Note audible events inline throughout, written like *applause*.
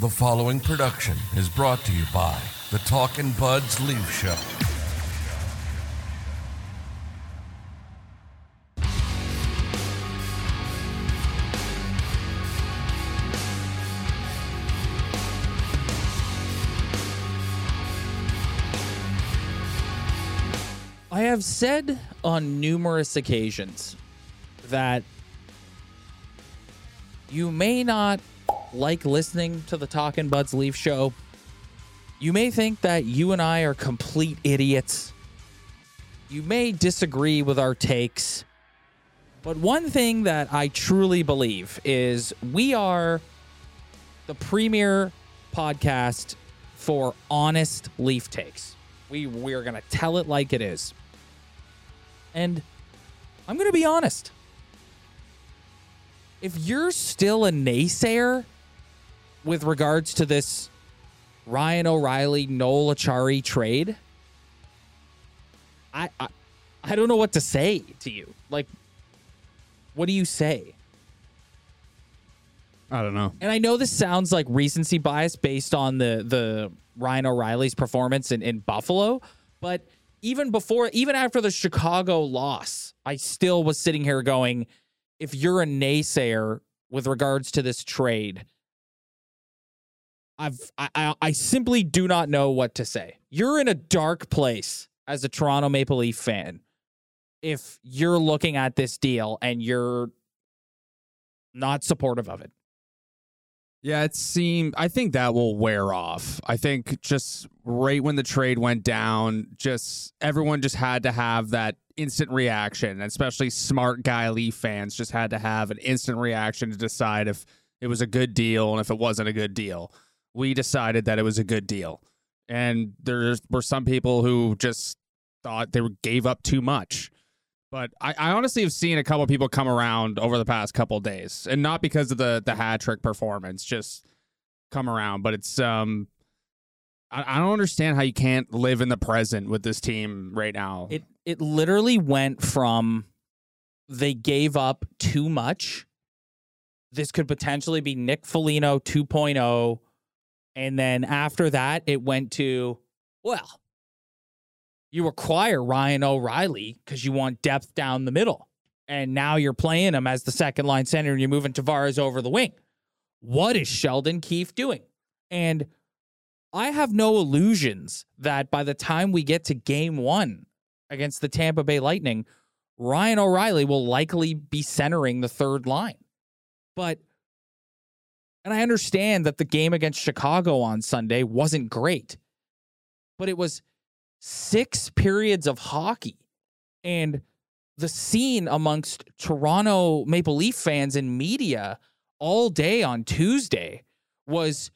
The following production is brought to you by the Talkin' Buds Leaf Show. I have said on numerous occasions that you may not like listening to the Talking Buds Leaf show. You may think that you and I are complete idiots. You may disagree with our takes. But one thing that I truly believe is we are the premier podcast for honest Leaf takes. We we're going to tell it like it is. And I'm going to be honest. If you're still a naysayer with regards to this Ryan O'Reilly Noel Acciari trade, I, I I don't know what to say to you. Like what do you say? I don't know. And I know this sounds like recency bias based on the the Ryan O'Reilly's performance in, in Buffalo, but even before, even after the Chicago loss, I still was sitting here going, if you're a naysayer with regards to this trade, I've I, I, I simply do not know what to say. You're in a dark place as a Toronto Maple Leaf fan if you're looking at this deal and you're not supportive of it. Yeah, it seemed. I think that will wear off. I think just right when the trade went down, just everyone just had to have that instant reaction, especially smart guy Leaf fans just had to have an instant reaction to decide if it was a good deal and if it wasn't a good deal. We decided that it was a good deal, and there were some people who just thought they gave up too much. But I, I, honestly have seen a couple people come around over the past couple days, and not because of the the hat trick performance, just come around. But it's um, I, I don't understand how you can't live in the present with this team right now. It it literally went from they gave up too much. This could potentially be Nick Foligno 2.0. And then after that, it went to, well, you acquire Ryan O'Reilly because you want depth down the middle. And now you're playing him as the second line center and you're moving Tavares over the wing. What is Sheldon Keefe doing? And I have no illusions that by the time we get to game one against the Tampa Bay Lightning, Ryan O'Reilly will likely be centering the third line. But, and I understand that the game against Chicago on Sunday wasn't great, but it was six periods of hockey. And the scene amongst Toronto Maple Leaf fans and media all day on Tuesday was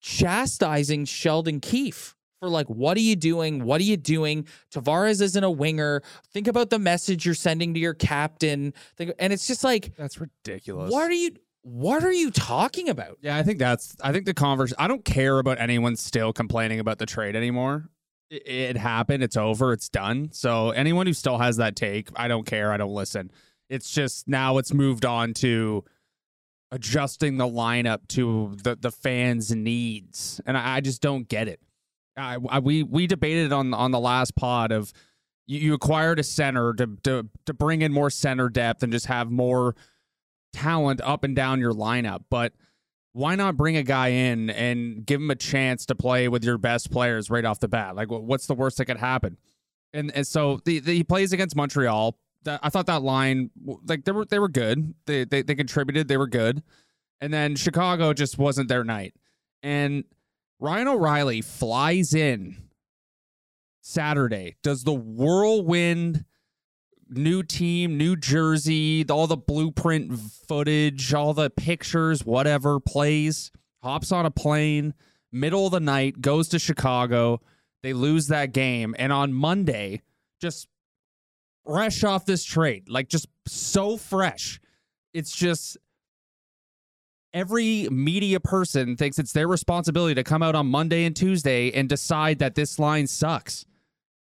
chastising Sheldon Keefe for like, what are you doing? What are you doing? Tavares isn't a winger. Think about the message you're sending to your captain. Think, and it's just like that's ridiculous. What are you? What are you talking about? Yeah, I think that's. I think the converse. I don't care about anyone still complaining about the trade anymore. It, it happened. It's over. It's done. So anyone who still has that take, I don't care. I don't listen. It's just now it's moved on to adjusting the lineup to the the fans' needs, and I, I just don't get it. I, I, we we debated on on the last pod of you, you acquired a center to, to to bring in more center depth and just have more talent up and down your lineup, but why not bring a guy in and give him a chance to play with your best players right off the bat? Like, what's the worst that could happen? And and so the, the he plays against Montreal. I thought that line, like they were they were good. They, they they contributed. They were good. And then Chicago just wasn't their night. And Ryan O'Reilly flies in Saturday, does the whirlwind new team, new jersey, all the blueprint footage, all the pictures, whatever, plays, hops on a plane, middle of the night, goes to Chicago. They lose that game. And on Monday, just fresh off this trade, like just so fresh. It's just every media person thinks it's their responsibility to come out on Monday and Tuesday and decide that this line sucks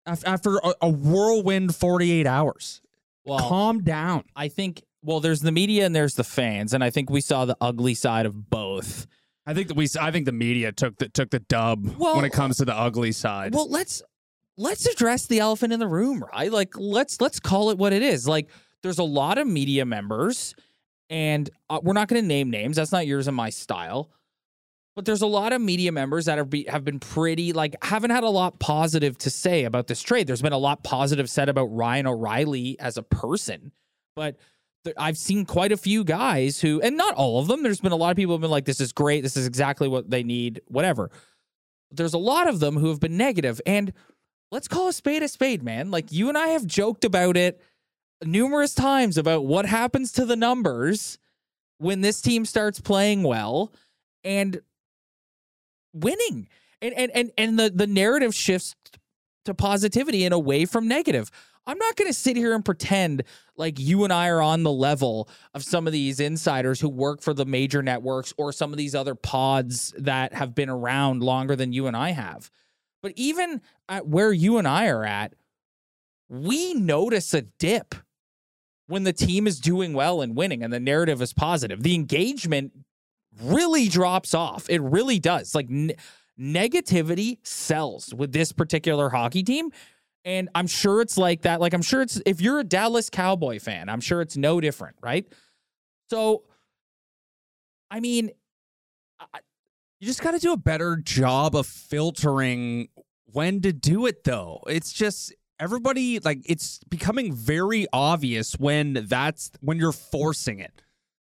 after a, a whirlwind 48 hours. Well, calm down. I think, well, there's the media and there's the fans. And I think we saw the ugly side of both I think that we. I think the media took the took the dub Well- when it comes to the ugly side. Well, let's let's address the elephant in the room, right? Like let's let's call it what it is. Like there's a lot of media members and uh, we're not going to name names. That's not yours and my style. But there's a lot of media members that have be, have been pretty like haven't had a lot positive to say about this trade. There's been a lot positive said about Ryan O'Reilly as a person, but th- I've seen quite a few guys who, and not all of them. There's been a lot of people who've been like, "This is great. This is exactly what they need." Whatever. There's a lot of them who have been negative, and let's call a spade a spade, man. Like you and I have joked about it numerous times about what happens to the numbers when this team starts playing well and winning. And and and, and the, the narrative shifts to positivity and away from negative. I'm not going to sit here and pretend like you and I are on the level of some of these insiders who work for the major networks or some of these other pods that have been around longer than you and I have. But even at where you and I are at, we notice a dip when the team is doing well and winning and the narrative is positive. The engagement really drops off. It really does. Like ne- negativity sells with this particular hockey team. And I'm sure it's like that. Like, I'm sure it's, if you're a Dallas Cowboy fan, I'm sure it's no different, right? So, I mean, I- you just got to do a better job of filtering when to do it, though. It's just everybody like it's becoming very obvious when that's when you're forcing it.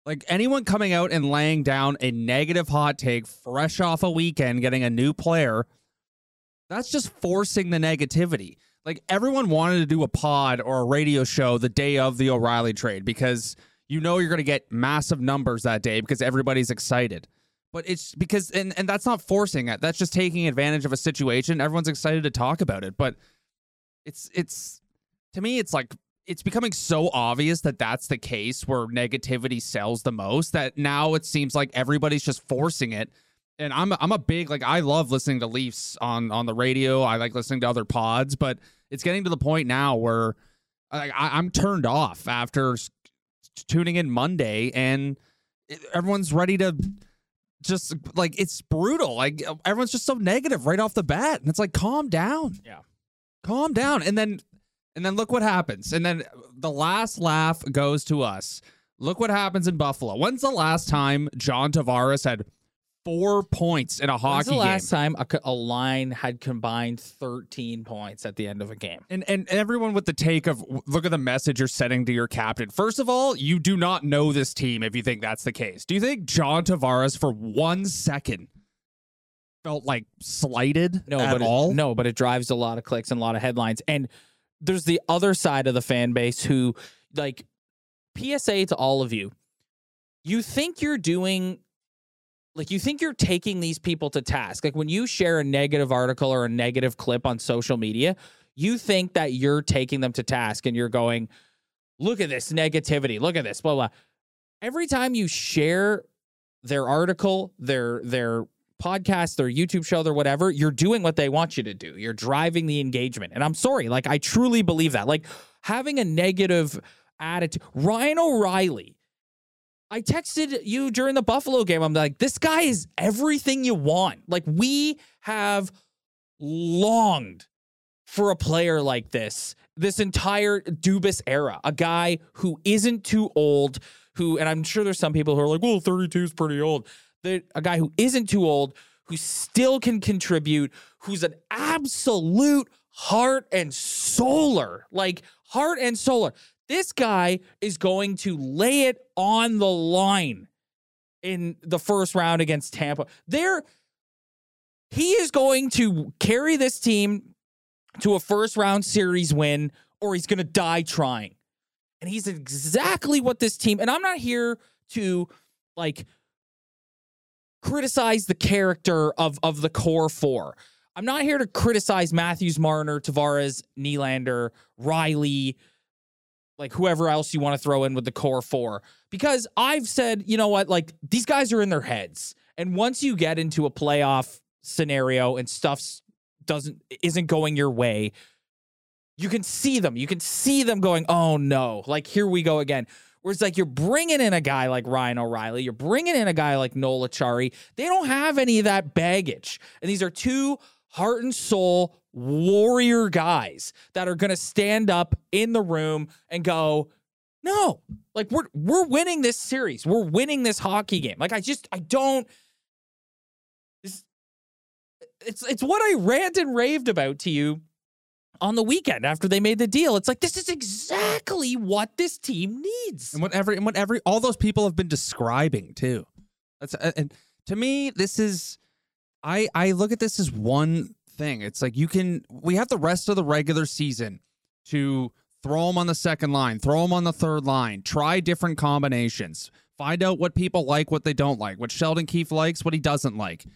Like anyone coming out and laying down a negative hot take fresh off a weekend, getting a new player, that's just forcing the negativity. Like everyone wanted to do a pod or a radio show the day of the O'Reilly trade because you know you're going to get massive numbers that day because everybody's excited. But it's because and and that's not forcing it. That's just taking advantage of a situation. Everyone's excited to talk about it, but it's it's to me it's like it's becoming so obvious that that's the case where negativity sells the most that now it seems like everybody's just forcing it and I'm I'm a big like I love listening to Leafs on on the radio. I like listening to other pods, but it's getting to the point now where like I, I'm turned off after tuning in Monday, and everyone's ready to just like it's brutal. Like everyone's just so negative right off the bat, and it's like calm down, Yeah. calm down, and then and then look what happens, and then the last laugh goes to us. Look what happens in Buffalo. When's the last time John Tavares had four points in a When's hockey the last game? time a, a line had combined 13 points at the end of a game? And, and everyone with the take of look at the message you're sending to your captain. First of all, you do not know this team if you think that's the case. Do you think John Tavares for one second felt like slighted No, at but all? It, no, but it drives a lot of clicks and a lot of headlines. And there's the other side of the fan base who, like, PSA to all of you. You think you're doing, like, you think you're taking these people to task. Like, when you share a negative article or a negative clip on social media, you think that you're taking them to task and you're going, look at this negativity, look at this, blah, blah. Every time you share their article, their, their, podcast, their YouTube show, their whatever, you're doing what they want you to do. You're driving the engagement. And I'm sorry, like I truly believe that. Like having a negative attitude. Ryan O'Reilly. I texted you during the Buffalo game. I'm like, this guy is everything you want. Like we have longed for a player like this this entire Dubas era, a guy who isn't too old, who, and I'm sure there's some people who are like, well, 32 is pretty old. The, a guy who isn't too old, who still can contribute, who's an absolute heart and solar, like heart and solar. This guy is going to lay it on the line in the first round against Tampa. There, he is going to carry this team to a first round series win, or he's going to die trying. And he's exactly what this team, and I'm not here to like criticize the character of of the core four. I'm not here to criticize Matthews, Marner, Tavares, Nylander, Rielly, like whoever else you want to throw in with the core four, because I've said, you know what, like these guys are in their heads, and once you get into a playoff scenario and stuff doesn't isn't going your way, you can see them. You can see them going, oh no, like here we go again. Where it's like you're bringing in a guy like Ryan O'Reilly, you're bringing in a guy like Noel Acciari. They don't have any of that baggage. And these are two heart and soul warrior guys that are going to stand up in the room and go, "No. Like we're we're winning this series. We're winning this hockey game." Like I just I don't this, it's it's what I rant and raved about to you on the weekend after they made the deal. It's like this is exactly what this team needs. and what every and what every all those people have been describing too. That's and to me, this is I I look at this as one thing. It's like you can we have the rest of the regular season to throw them on the second line, throw them on the third line, try different combinations, find out what people like, what they don't like, what Sheldon Keefe likes, what he doesn't like.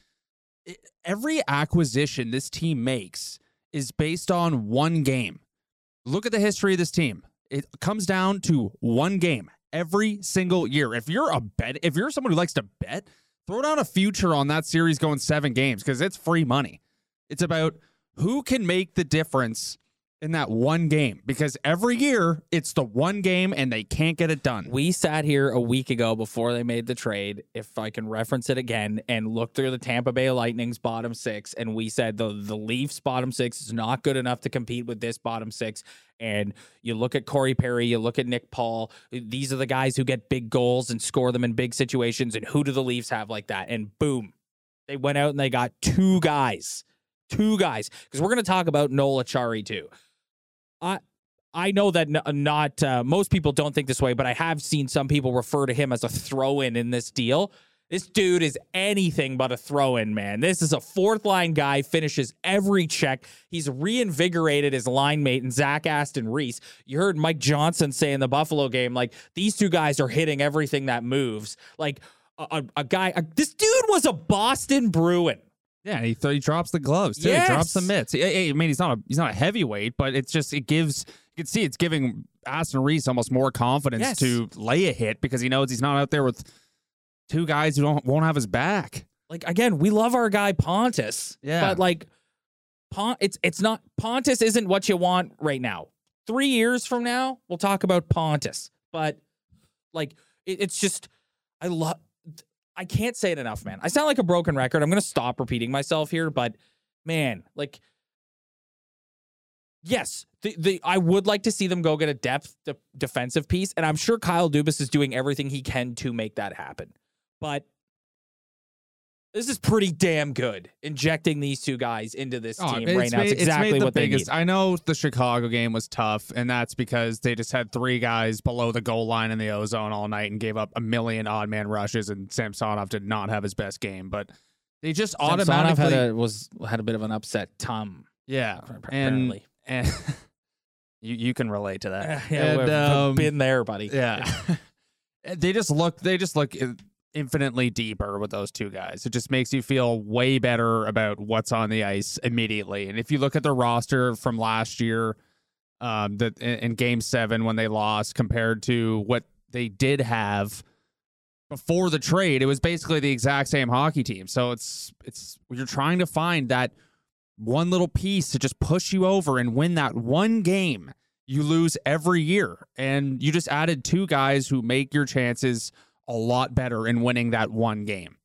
Every acquisition this team makes is based on one game. Look at the history of this team. It comes down to one game every single year. If you're a bet, if you're someone who likes to bet, throw down a future on that series going seven games because it's free money. It's about who can make the difference in that one game because every year it's the one game and they can't get it done. We sat here a week ago before they made the trade, if I can reference it again, and look through the Tampa Bay Lightning's bottom six, and we said the the Leafs bottom six is not good enough to compete with this bottom six. And you look at Corey Perry, you look at Nick Paul. These are the guys who get big goals and score them in big situations. And who do the Leafs have like that? And boom, they went out and they got two guys, two guys. Because we're going to talk about Noel Acciari too. I I know that n- not uh, most people don't think this way, but I have seen some people refer to him as a throw in in this deal. This dude is anything but a throw in, man. This is a fourth line guy, finishes every check. He's reinvigorated his line mate and Zach Aston Reese. You heard Mike Johnson say in the Buffalo game, like, these two guys are hitting everything that moves. Like, a, a, a guy, a, this dude was a Boston Bruin. Yeah, and he th- he drops the gloves too. He drops the mitts. I, I mean, he's not a he's not a heavyweight, but it's just it gives you can see it's giving Aston Reese almost more confidence Yes. to lay a hit because he knows he's not out there with two guys who don't won't have his back. like again, we love our guy Pontus. Yeah. But like Pon it's it's not Pontus isn't what you want right now. Three years from now, we'll talk about Pontus. But like it, it's just I love I can't say it enough, man. I sound like a broken record. I'm gonna stop repeating myself here, but man, like yes, the, the I would like to see them go get a depth de- defensive piece, and I'm sure Kyle Dubas is doing everything he can to make that happen. But this is pretty damn good injecting these two guys into this Oh, team right now. made- It's exactly made the what they biggest. need. I know the Chicago game was tough, and that's because they just had three guys below the goal line in the ozone all night and gave up a million odd man rushes, and Samsonov did not have his best game, but they just Samsonov automatically had a was had a bit of an upset tum. yeah, apparently. and and *laughs* you you can relate to that. *laughs* yeah, And, we've um, been there, buddy. Yeah. *laughs* they just look they just look infinitely deeper with those two guys. It just makes you feel way better about what's on the ice immediately. And if you look at the roster from last year, um, that in, game seven when they lost compared to what they did have before the trade, it was basically the exact same hockey team. So it's it's you're trying to find that one little piece to just push you over and win that one game you lose every year. And you just added two guys who make your chances a lot better in winning that one game.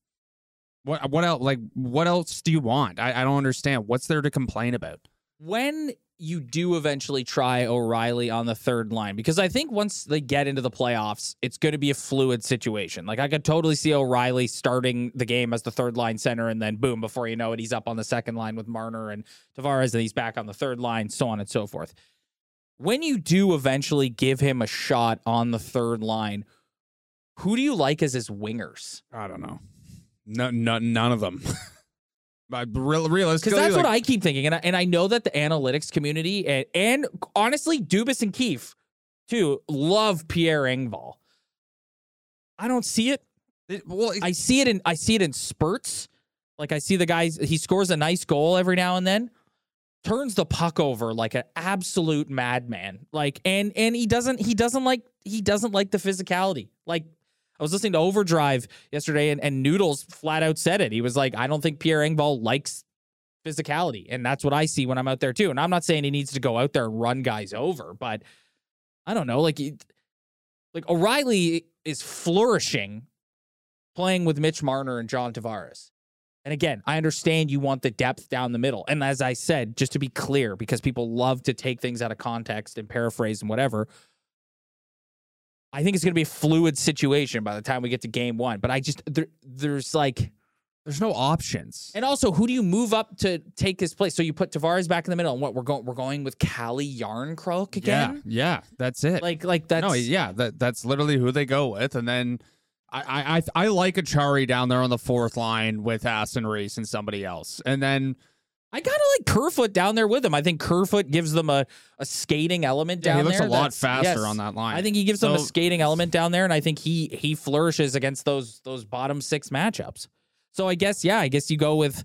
What what else like what else do you want? I, I don't understand. What's there to complain about? when you do eventually try O'Reilly on the third line, because I think once they get into the playoffs, it's going to be a fluid situation. Like I could totally see O'Reilly starting the game as the third line center, and then boom, before you know it, he's up on the second line with Marner and Tavares, and he's back on the third line, so on and so forth. When you do eventually give him a shot on the third line, who do you like as his wingers? I don't know. No, no none of them. *laughs* But real, realistically, Because that's like, what I keep thinking, and I, and I know that the analytics community and, and honestly, Dubas and Keefe too love Pierre Engvall. I don't see it. it- well, it- I see it in I see it in spurts. Like I see the guys. He scores a nice goal every now and then, turns the puck over like an absolute madman. Like and and he doesn't he doesn't like he doesn't like the physicality. Like I was listening to Overdrive yesterday, and, and Noodles flat out said it. He was like, I don't think Pierre Engvall likes physicality, and that's what I see when I'm out there too. And I'm not saying he needs to go out there and run guys over, but I don't know, like. Like O'Reilly is flourishing playing with Mitch Marner and John Tavares. And again, I understand you want the depth down the middle. And as I said, just to be clear, because people love to take things out of context and paraphrase and whatever, I think it's going to be a fluid situation by the time we get to game one. But I just, there, there's like, There's no options. and also, who do you move up to take his place? So you put Tavares back in the middle, and what we're going, we're going with Calle Jarnkrok again. Yeah, yeah, that's it. Like, like that's no, yeah, that that's literally who they go with, and then I I I, I like Acciari down there on the fourth line with Aston Reese and somebody else, and then I kind of like Kerfoot down there with him. I think Kerfoot gives them a, a skating element yeah, down he looks there. a lot faster yes. on that line. I think he gives them a skating element down there, and I think he he flourishes against those those bottom six matchups. So I guess yeah, I guess you go with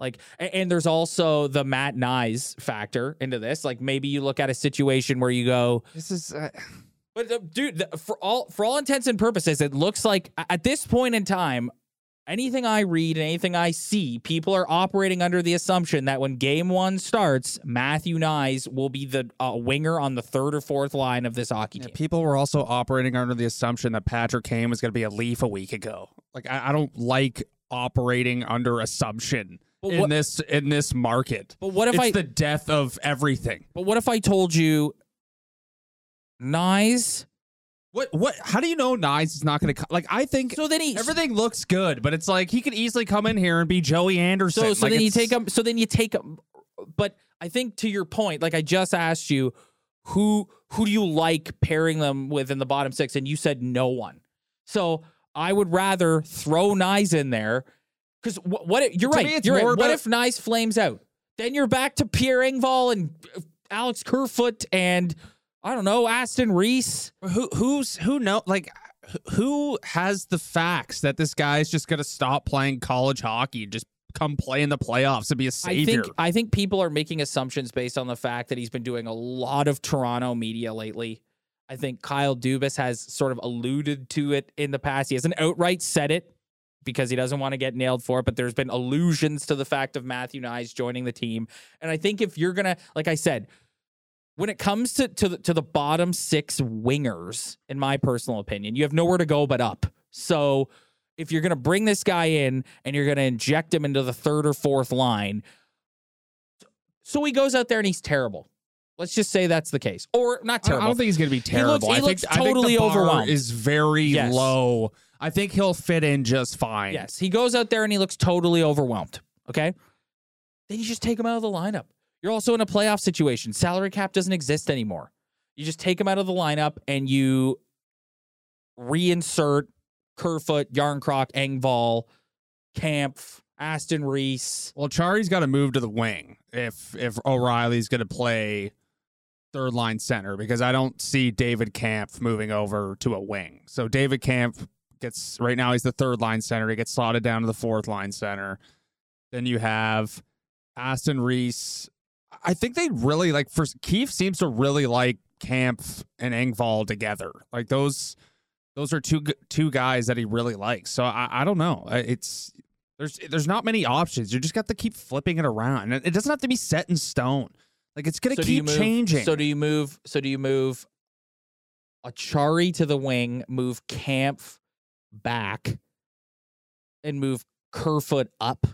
like, a- and there's also the Matt Knies factor into this. Like maybe you look at a situation where you go, this is uh, but uh, dude, the, for all for all intents and purposes, it looks like at this point in time, anything I read and anything I see, people are operating under the assumption that when game one starts, Matthew Knies will be the uh, winger on the third or fourth line of this hockey yeah, team. people were also operating under the assumption that Patrick Kane was going to be a Leaf a week ago. Like I, I don't like operating under assumption But in this in this market. But what if it's I? the death of everything. but what if I told you, Nyes? What what? How do you know Knies is not going to come like? I think So then he everything looks good, but it's like he could easily come in here and be Joey Anderson. So so Like, then you take him. So then you take him. But I think to your point, like I just asked you, who who do you like pairing them with in the bottom six, and you said no one. So I would rather throw Knies in there because what, what if- you're To right. you're right. more What if Knies flames out? Then you're back to Pierre Engvall and Alex Kerfoot and I don't know Aston Reese. Who who's who know like who has the facts that this guy's just gonna stop playing college hockey and just come play in the playoffs and be a savior? I think I think people are making assumptions based on the fact that he's been doing a lot of Toronto media lately. I think Kyle Dubas has sort of alluded to it in the past. He hasn't outright said it because he doesn't want to get nailed for it, but there's been allusions to the fact of Matthew Knies joining the team. And I think if you're gonna, like I said, when it comes to to the, to the bottom six wingers, in my personal opinion, you have nowhere to go but up. So if you're going to bring this guy in and you're going to inject him into the third or fourth line, so he goes out there and he's terrible. Let's just say that's the case, or not terrible. I don't think he's gonna be terrible. he I looks think I think totally the bar overwhelmed. Is very Yes. low. I think he'll fit in just fine. Yes, he goes out there and he looks totally overwhelmed. Okay, then you just take him out of the lineup. You're also in a playoff situation. Salary cap doesn't exist anymore. You just take him out of the lineup and you reinsert Kerfoot, Jarnkrok, Engvall, Kampf, Aston Reese. Well, Chari's got to move to the wing if if O'Reilly's going to play third line center because I don't see David Kampf moving over to a wing. So David Kampf gets right now he's the third line center. He gets slotted down to the fourth line center. Then you have Aston Reese. I think they really like for Keefe seems to really like Kampf and Engvall together. Like those those are two two guys that he really likes. So I, I don't know. It's there's there's not many options. You just got to keep flipping it around. And It doesn't have to be set in stone. Like it's gonna So keep move- changing. So do you move? So do you move Acciari to the wing, move Kampf back, and move Kerfoot up?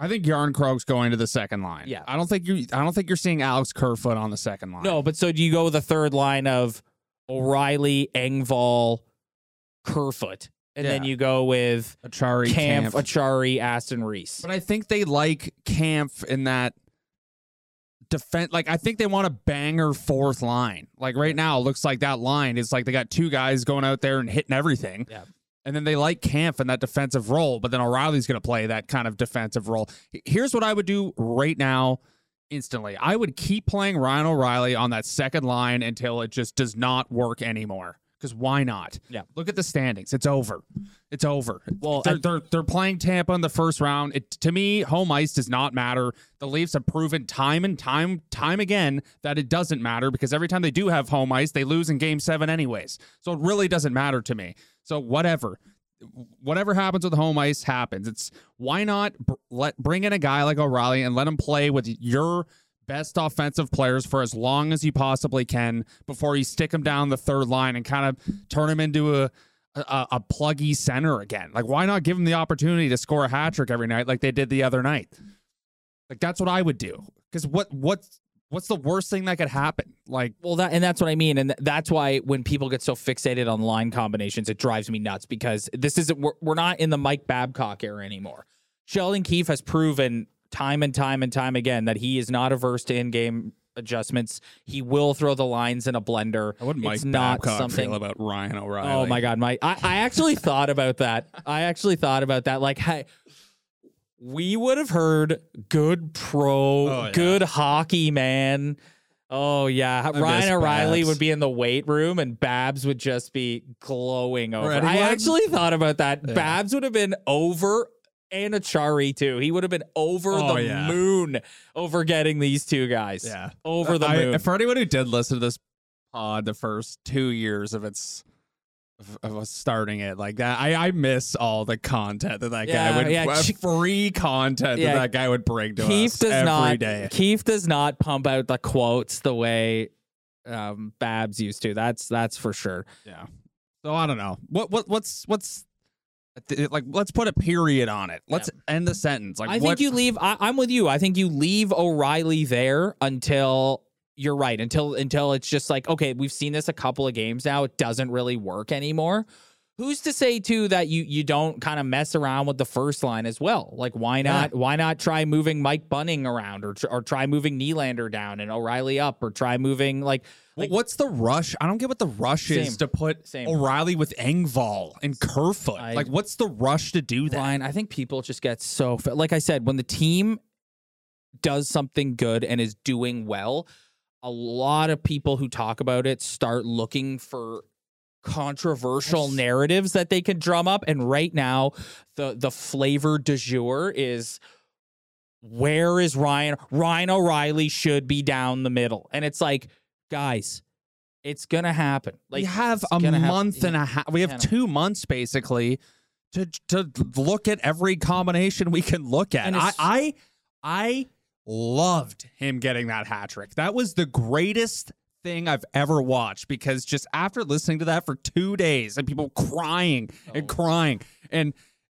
I think Jarnkrok's going to the second line. Yeah. I don't think you I don't think you're seeing Alex Kerfoot on the second line. No, but so do you go with the third line of O'Reilly, Engvall, Kerfoot, and then you go with Acciari Kampf, Camp. Acciari, Aston Reese. But I think they like Kampf in that defense. Like I think they want a banger fourth line. Like right now, it looks like that line is like they got two guys going out there and hitting everything. Yeah. And then they like Kampf in that defensive role, but then O'Reilly's going to play that kind of defensive role. Here's what I would do right now, instantly. I would keep playing Ryan O'Reilly on that second line until it just does not work anymore. Because why not? Yeah. Look at the standings. It's over. It's over. Well, they're, and- they're they're playing Tampa in the first round. It to me, home ice does not matter. The Leafs have proven time and time time again that it doesn't matter because every time they do have home ice, they lose in Game Seven anyways. So it really doesn't matter to me. So whatever, whatever happens with home ice happens. It's why not br- let bring in a guy like O'Reilly and let him play with your best offensive players for as long as you possibly can before you stick him down the third line and kind of turn him into a a, a pluggy center again. Like, why not give him the opportunity to score a hat trick every night like they did the other night? Like, that's what I would do. Because what what's what's the worst thing that could happen? Like, Well, that and that's what I mean, and th- that's why when people get so fixated on line combinations, it drives me nuts because this isn't we're, we're not in the Mike Babcock era anymore. Sheldon Keefe has proven time and time and time again that he is not averse to in-game adjustments. He will throw the lines in a blender. how would Mike it's not Babcock something. feel about Ryan O'Reilly? Oh my god, Mike! I, I actually thought about that. I actually thought about that. Like, hey, we would have heard good pro, Oh, yeah. good hockey, man. Oh yeah, miss Ryan O'Reilly Babs. would be in the weight room, and Babs would just be glowing over. I anyone? actually thought about that. Yeah. Babs would have been over. And Acciari too. He would have been over Oh, the yeah. moon over getting these two guys. Yeah. Over the I- moon. for anyone who did listen to this pod the first two years of its of, of us starting it like that, I I miss all the content that that Yeah, guy would yeah, uh, free content Yeah, that that guy would bring to Keefe us does every not. day. Keefe does not pump out the quotes the way um, Babs used to. That's that's for sure. Yeah. So I don't know. What what what's what's like let's put a period on it. Let's end the sentence. Like I think you leave. I, I'm with you. I think you leave O'Reilly there until you're right. Until until it's just like okay, we've seen this a couple of games now. It doesn't really work anymore. Who's to say too that you you don't kind of mess around with the first line as well? Like why not why not try moving Mike Bunting around or or try moving Nylander down and O'Reilly up or try moving like like what's the rush? I don't get what the rush is to put Same. O'Reilly with Engvall and Kerfoot. I- like, what's the rush to do that? Ryan, I think people just get so like I said, when the team does something good and is doing well, a lot of people who talk about it start looking for controversial Yes. narratives that they can drum up. And right now, the the flavor du jour is where is Ryan? Ryan O'Reilly should be down the middle. And it's like, guys, it's gonna happen. Like we have a month and a half. We have two months basically to to look at every combination we can look at. And I I I loved him getting that hat trick. That was the greatest thing I've ever watched because just after listening to that for two days and people crying and Oh. crying and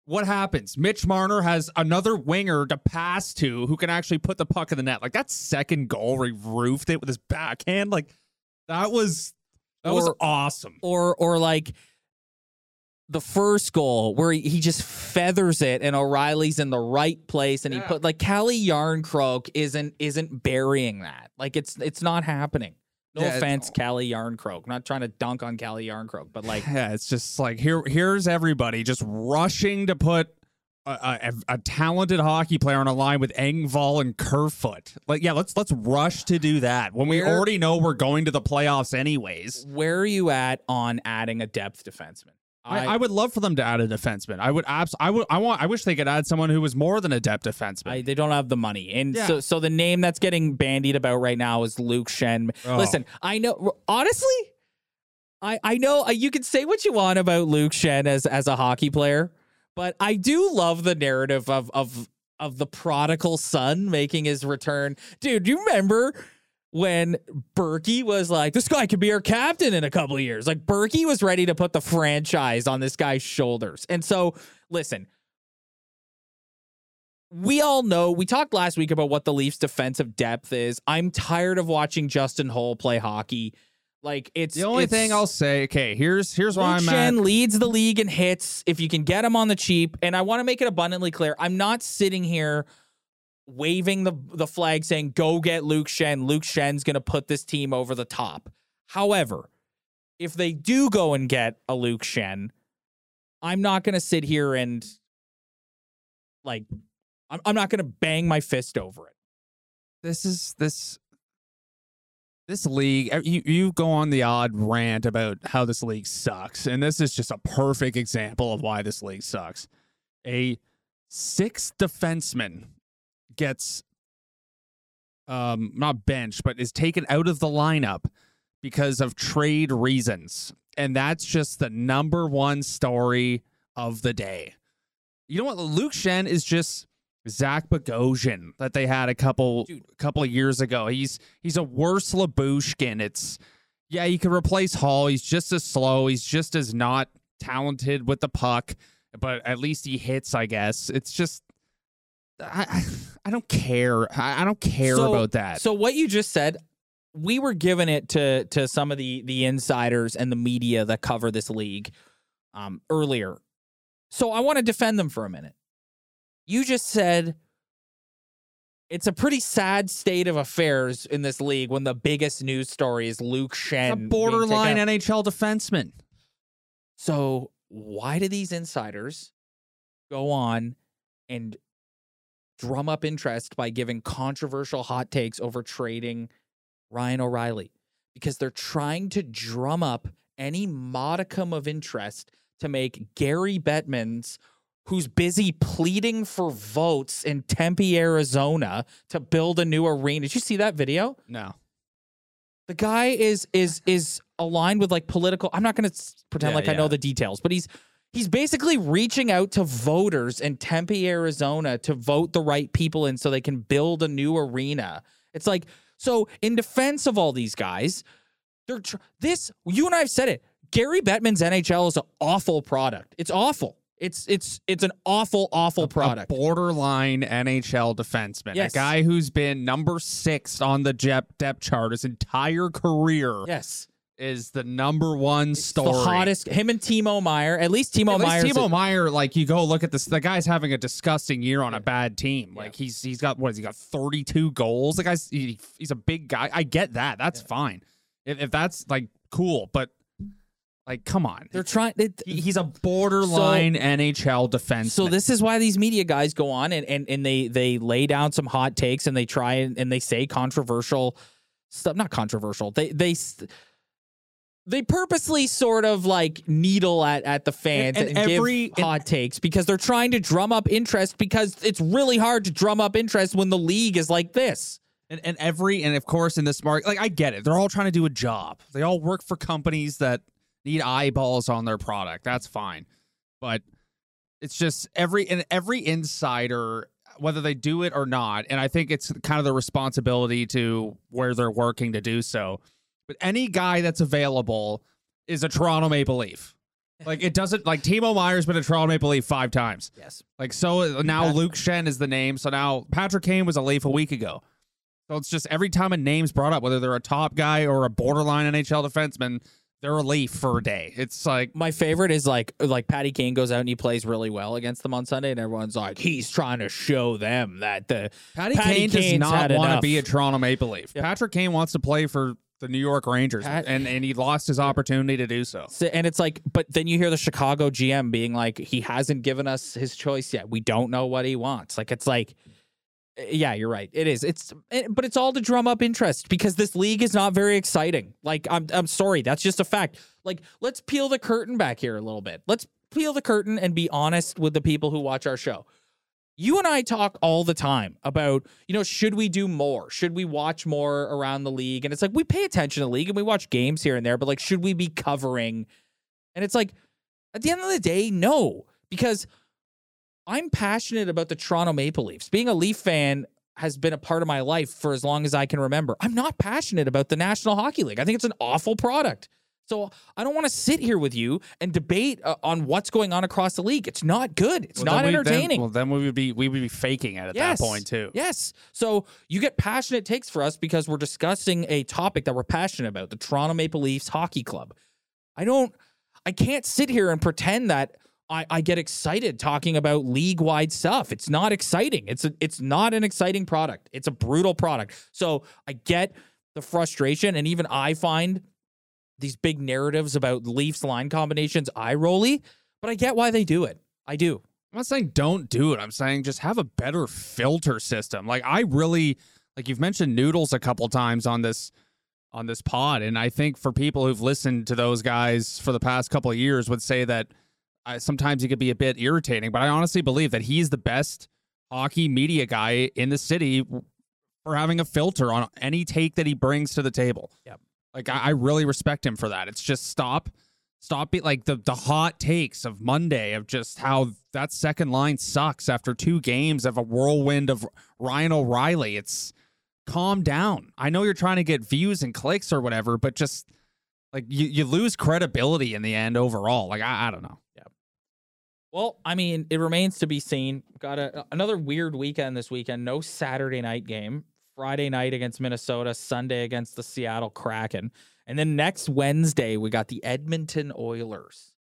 what happens? Mitch Marner has another winger to pass to who can actually put the puck in the net. Like that second goal where he roofed it with his backhand. Like that was that was awesome. or or like the first goal where he, he just feathers it and O'Reilly's in the right place and he put like Calle Jarnkrok isn't isn't burying that. Like it's it's not happening. No Yeah, offense, Calle Jarnkrok. I'm not trying to dunk on Calle Jarnkrok, but like Yeah, it's just like here here's everybody just rushing to put a, a, a talented hockey player on a line with Engvall and Kerfoot. Like, yeah, let's let's rush to do that when we Where- already know we're going to the playoffs anyways. where are you at on adding a depth defenseman? I, I would love for them to add a defenseman. I would abs- I would I want I wish they could add someone who was more than a depth defenseman. I, they don't have the money, and Yeah. so so the name that's getting bandied about right now is Luke Schenn. Oh. Listen, I know honestly, I I know uh, you can say what you want about Luke Schenn as as a hockey player, but I do love the narrative of of of the prodigal son making his return. Dude, you remember? When Burkie was like, this guy could be our captain in a couple of years. Like Burkie was ready to put the franchise on this guy's shoulders. And so, listen, we all know we talked last week about what the Leafs defensive depth is. I'm tired of watching Justin Holl play hockey. Like it's the only it's- thing I'll say, okay, here's here's why I'm at. leads the league in hits if you can get him on the cheap. And I want to make it abundantly clear: I'm not sitting here waving the the flag saying "Go get Luke Schenn." Luke Schenn's going to put this team over the top. However, if they do go and get a Luke Schenn, I'm not going to sit here and like I'm, I'm not going to bang my fist over it. this is this this league you, you go on the odd rant about how this league sucks and this is just a perfect example of why this league sucks a sixth defenseman gets um not benched but is taken out of the lineup because of trade reasons and that's just the number one story of the day you know what luke schenn is just Zach Bogosian that they had a couple Dude. couple of years ago. He's he's a worse Labushkin. It's yeah, he can replace Holl. He's just as slow. He's just as not talented with the puck, but at least he hits. I guess it's just I I, don't care. I, I don't care So- about that. So what you just said, we were giving it to to some of the the insiders and the media that cover this league um, earlier. So I want to defend them for a minute. You just said it's a pretty sad state of affairs in this league when the biggest news story is Luke Schenn. a borderline. NHL defenseman. So why do these insiders go on and drum up interest by giving controversial hot takes over trading Ryan O'Reilly? Because they're trying to drum up any modicum of interest to make Gary Bettman's who's busy pleading for votes in Tempe, Arizona to build a new arena. Did you see that video? No. the guy is is is aligned with like political i'm not going to pretend Yeah, like i know the details but he's he's basically reaching out to voters in tempe arizona to vote the right people in so they can build a new arena. It's like so in defense of all these guys they're tr- this you and i've said it gary bettman's nhl is an awful product. It's awful. It's it's it's an awful awful product A borderline NHL defenseman. Yes. A guy who's been number six on the depth, depth chart his entire career. Yes is the number one It's story. the hottest him and timo meier at least timo meier Timo Meier, like you go look at this, the guy's having a disgusting year on a bad team. Yeah. Like he's he's got what has he got thirty two goals? The guy's he, he's a big guy. I get that. That's fine. If, if that's like cool, but like come on, they're trying they, He- he's a borderline NHL defense. So this is why these media guys go on and, and, and they they lay down some hot takes and they try and, and they say controversial stuff. Not controversial. They they they purposely sort of like needle at, at the fans And- and, and every- give hot takes because they're trying to drum up interest because it's really hard to drum up interest when the league is like this. and, and every and of course in this market like i get it. They're all trying to do a job. They all work for companies that need eyeballs on their product. That's fine. But it's just every and every insider whether they do it or not and i think it's kind of the responsibility to where they're working to do so but any guy that's available is a toronto maple leaf *laughs* like it doesn't like timo meier's been a toronto maple leaf five times Yes. like so uh, now Pat- Luke Schenn is the name. So now Patrick Kane was a Leaf a week ago. So it's just every time a name's brought up, whether they're a top guy or a borderline NHL defenseman, they're a Leaf for a day. It's like My favorite is like like Patty Kane goes out and he plays really well against them on Sunday and everyone's like he's trying to show them that the Patty, Patty Kane does not want to be a Toronto Maple Leaf. Yep. Patrick Kane wants to play for the New York Rangers, Pat- and and he lost his opportunity to do so. So- and it's like, but then you hear the Chicago GM being like, he hasn't given us his choice yet. We don't know what he wants. Like, it's like, eh, yeah, you're right. It is. It's, eh, but it's all to drum up interest because this league is not very exciting. Like, I'm, I'm sorry, that's just a fact. Like, let's peel the curtain back here a little bit. Let's peel the curtain and be honest with the people who watch our show. You and I talk all the time about, you know, should we do more? Should we watch more around the league? And it's like we pay attention to the league and we watch games here and there, but like, should we be covering? And it's like, at the end of the day, no, because I'm passionate about the Toronto Maple Leafs. Being a Leaf fan has been a part of my life for as long as I can remember. I'm not passionate about the National Hockey League. I think it's an awful product. So I don't want to sit here with you and debate uh, on what's going on across the league. It's not good. It's Well, not then we- then- entertaining. well, then we would be we would be faking it at Yes. that point too. Yes. So you get passionate takes for us because we're discussing a topic that we're passionate about, the Toronto Maple Leafs Hockey Club. I don't I can't sit here and pretend that I, I get excited talking about league wide stuff. It's not exciting. It's a, it's not an exciting product. It's a brutal product. So I get the frustration, and even I find these big narratives about Leafs line combinations eye rolly, but I get why they do it. I do. I'm not saying don't do it. I'm saying just have a better filter system. Like I really like you've mentioned noodles a couple times on this on this pod and I think for people who've listened to those guys for the past couple of years would say that uh, sometimes he could be a bit irritating, but I honestly believe that he's the best hockey media guy in the city for having a filter on any take that he brings to the table. Yep. Like I, I really respect him for that. It's just stop Stop it like the the hot takes of Monday of just how that second line sucks after two games of a whirlwind of Ryan O'Reilly. It's calm down. I know you're trying to get views and clicks or whatever, but just like you, you lose credibility in the end overall. Like I, I don't know. Yeah. Well, I mean, it remains to be seen. Got a, another weird weekend this weekend. No Saturday night game. Friday night against Minnesota, Sunday against the Seattle Kraken. And then next Wednesday, we got the Edmonton Oilers.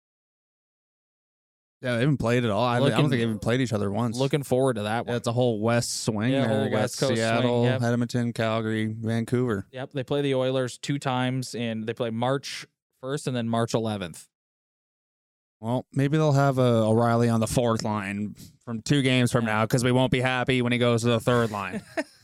Yeah, they haven't played at all. I, I don't think they even played each other once. Looking forward to that one. it's a whole West swing. Yeah, whole West Coast swing, Seattle, yep. Edmonton, Calgary, Vancouver. Yep, they play the Oilers two times, and they play March 1st and then March 11th. Well, maybe they'll have uh, O'Reilly on the fourth line from two games from Yeah. now because we won't be happy when he goes to the third line. *laughs*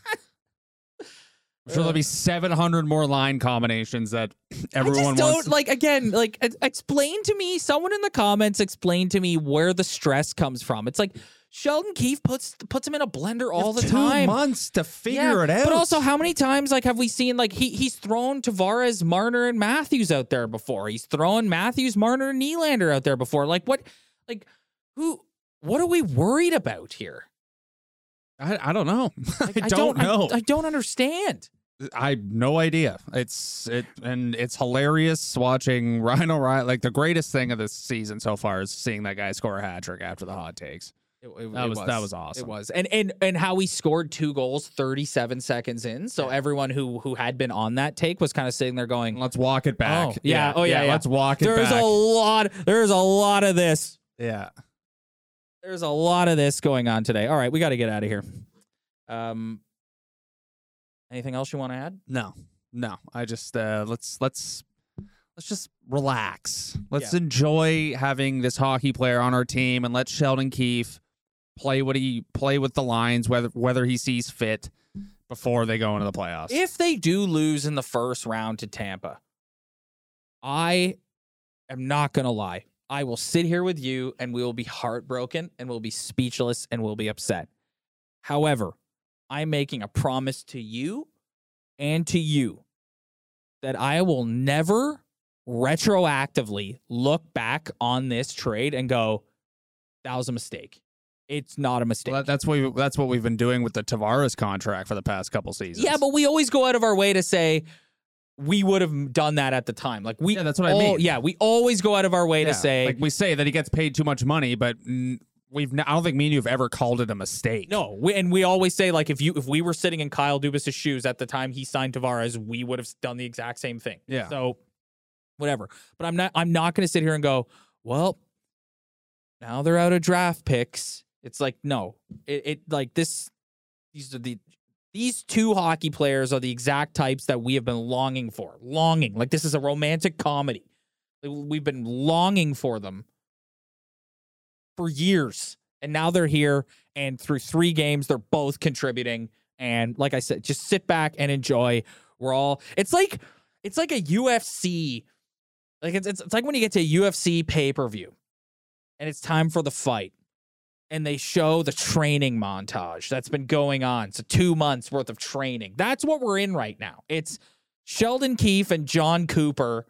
I'm sure there'll be 700 more line combinations that everyone *clears throat* I just don't wants. like again like explain to me someone in the comments explain to me where the stress comes from. It's like Sheldon Keefe puts puts him in a blender all the two time. months to figure Yeah, it out. But also, how many times like have we seen like he he's thrown Tavares, Marner, and Matthews out there before? He's thrown Matthews, Marner, and Nylander out there before. Like what? Like who? What are we worried about here? I, I don't know. *laughs* Like, I don't know. I, I don't understand. I no idea. It's it and it's hilarious watching *laughs* Ryan O'Reilly. Like the greatest thing of this season so far is seeing that guy score a hat trick after the hot takes. It, it- That it was- that was awesome. It was, and and and how he scored two goals, thirty-seven seconds in. So Yeah. everyone who who had been on that take was kind of sitting there going, Let's walk it back. Oh, yeah. Oh, yeah, yeah. Let's walk it back. "There's back. a lot. There's a lot of this. yeah. There's a lot of this going on today. All right, we got to get out of here. Um, anything else you want to add? No, no. I just uh let's let's let's just relax. Let's Yeah. enjoy having this hockey player on our team and let Sheldon Keefe play what he play with the lines whether whether he sees fit before they go into the playoffs. If they do lose in the first round to Tampa, I am not going to lie. I will sit here with you and we will be heartbroken and we'll be speechless and we'll be upset. However, I'm making a promise to you and to you that I will never retroactively look back on this trade and go, that was a mistake. It's not a mistake. Well, that's what we, that's what we've been doing with the Tavares contract for the past couple seasons. Yeah, but we always go out of our way to say we would have done that at the time. Like we, Yeah, that's what I mean. Yeah, we always go out of our way Yeah, to say like we say that he gets paid too much money, but we've n- I don't think me and you have ever called it a mistake. no. We, and we always say like if you if we were sitting in Kyle Dubas's shoes at the time he signed Tavares, we would have done the exact same thing. Yeah. So whatever. But I'm not. I'm not going to sit here and go, well, now they're out of draft picks. It's like no. It, it like this. These are the these two hockey players are the exact types that we have been longing for. Longing. Like this is a romantic comedy. We've been longing for them for years. And now they're here. And through three games, they're both contributing. And like I said, just sit back and enjoy. We're all it's like it's like a UFC. Like it's it's, it's like when you get to a UFC pay-per-view and it's time for the fight and they show the training montage that's been going on. So two months worth of training. That's what we're in right now. It's Sheldon Keefe and Jon Cooper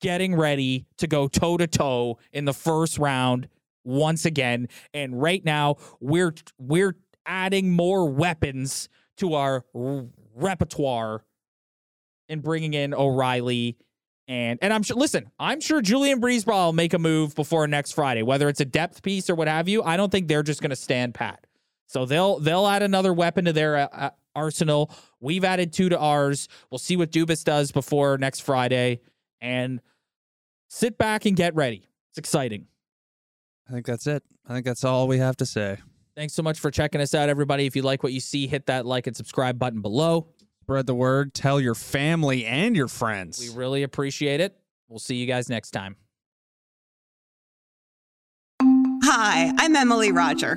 getting ready to go toe to toe in the first round once again. And right now we're we're adding more weapons to our r- repertoire and bringing in O'Reilly. And and I'm sure listen, I'm sure Julien BriseBois will make a move before next Friday, whether it's a depth piece or what have you. I don't think they're just going to stand pat. So they'll they'll add another weapon to their uh, uh, arsenal. We've added two to ours. We'll see what Dubas does before next Friday, and sit back and get ready. It's exciting. I think that's it. I think that's all we have to say. Thanks so much for checking us out, everybody. If you like what you see, hit that like and subscribe button below. Spread the word. Tell your family and your friends. We really appreciate it. We'll see you guys next time. Hi, I'm Emily Roger,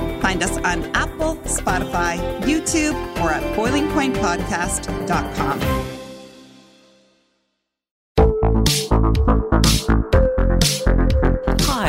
Find us on Apple, Spotify, YouTube, or at boilingpointpodcast.com.